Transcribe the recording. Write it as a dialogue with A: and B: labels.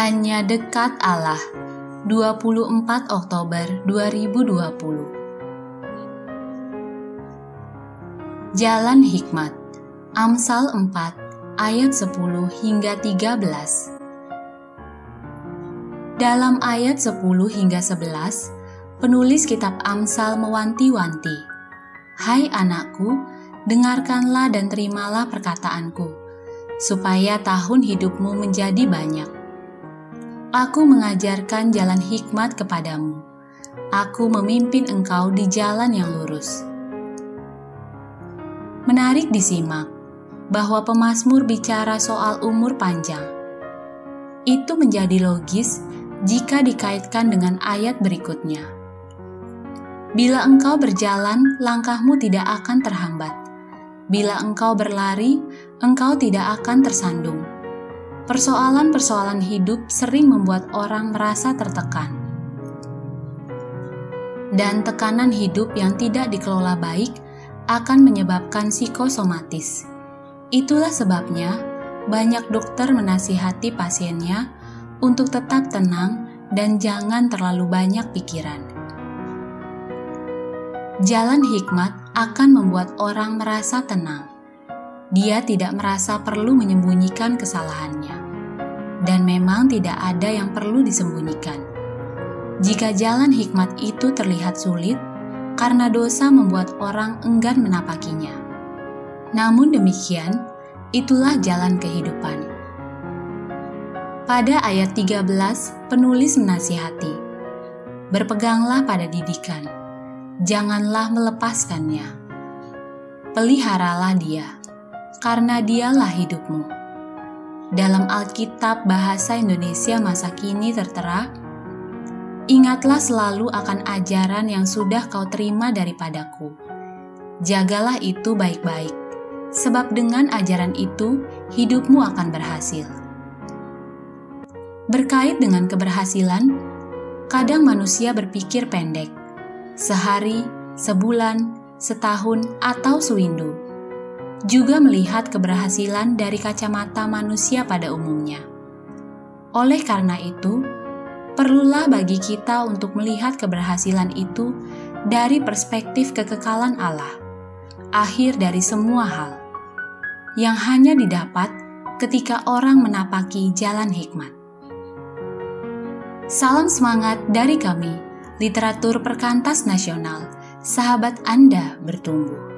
A: Hanya dekat Allah. 24 Oktober 2020 Jalan Hikmat. Amsal 4 ayat 10 hingga 13 Dalam ayat 10 hingga 11 penulis kitab Amsal mewanti-wanti. Hai anakku dengarkanlah dan terimalah perkataanku supaya tahun hidupmu menjadi banyak Aku mengajarkan jalan hikmat kepadamu Aku memimpin engkau di jalan yang lurus Menarik disimak bahwa pemazmur bicara soal umur panjang. Itu menjadi logis jika dikaitkan dengan ayat berikutnya. Bila engkau berjalan, langkahmu tidak akan terhambat. Bila engkau berlari, engkau tidak akan tersandung. Persoalan-persoalan hidup sering membuat orang merasa tertekan. Dan tekanan hidup yang tidak dikelola baik akan menyebabkan psikosomatis. Itulah sebabnya banyak dokter menasihati pasiennya untuk tetap tenang dan jangan terlalu banyak pikiran. Jalan hikmat akan membuat orang merasa tenang. Dia tidak merasa perlu menyembunyikan kesalahannya, dan memang tidak ada yang perlu disembunyikan. Jika jalan hikmat itu terlihat sulit, karena dosa membuat orang enggan menapakinya. Namun demikian, itulah jalan kehidupan. Pada ayat 13, penulis menasihati, Berpeganglah pada didikan, janganlah melepaskannya. Peliharalah dia, karena dialah hidupmu. Dalam Alkitab Bahasa Indonesia masa kini tertera, Ingatlah selalu akan ajaran yang sudah kau terima daripadaku. Jagalah itu baik-baik, sebab dengan ajaran itu hidupmu akan berhasil. Berkait dengan keberhasilan, kadang manusia berpikir pendek, sehari, sebulan, setahun, atau sewindu. Juga melihat keberhasilan dari kacamata manusia pada umumnya. Oleh karena itu, perlulah bagi kita untuk melihat keberhasilan itu dari perspektif kekekalan Allah, akhir dari semua hal, yang hanya didapat ketika orang menapaki jalan hikmat. Salam semangat dari kami, literatur perkantas nasional, sahabat Anda bertumbuh.